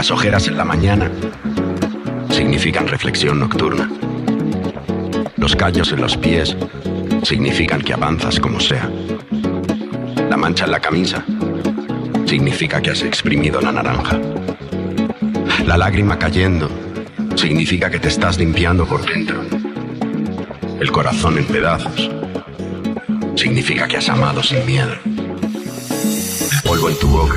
Las ojeras en la mañana significan reflexión nocturna. Los callos en los pies significan que avanzas como sea. La mancha en la camisa significa que has exprimido la naranja. La lágrima cayendo significa que te estás limpiando por dentro. El corazón en pedazos significa que has amado sin miedo. El polvo en tu boca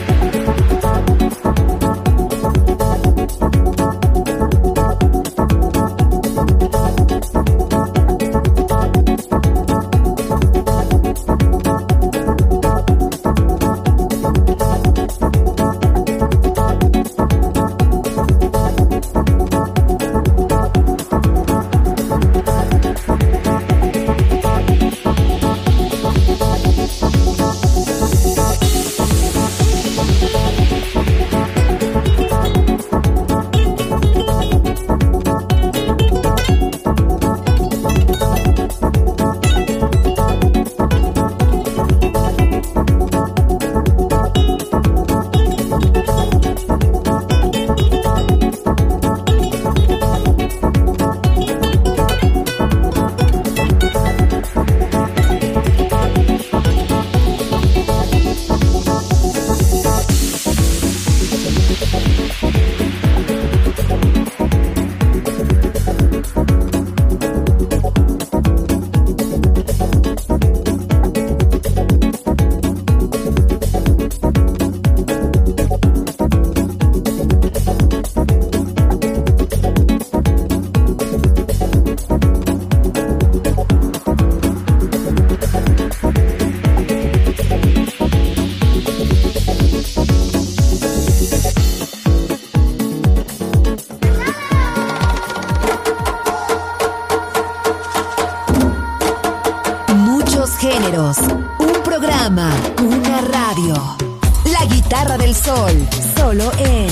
Guitarra del Sol, solo en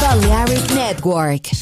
Balearic Network.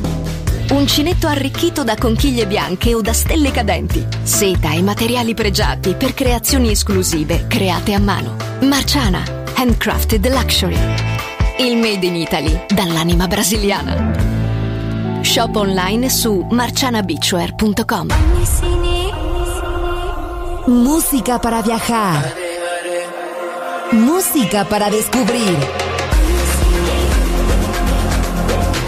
Uncinetto arricchito da conchiglie bianche o da stelle cadenti. Seta e materiali pregiati per creazioni esclusive create a mano. Marciana, handcrafted luxury. Il made in Italy dall'anima brasiliana. Shop online su marcianabeachwear.com. Música para viajar. Música para descubrir.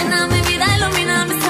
Llena mi vida, ilumina mis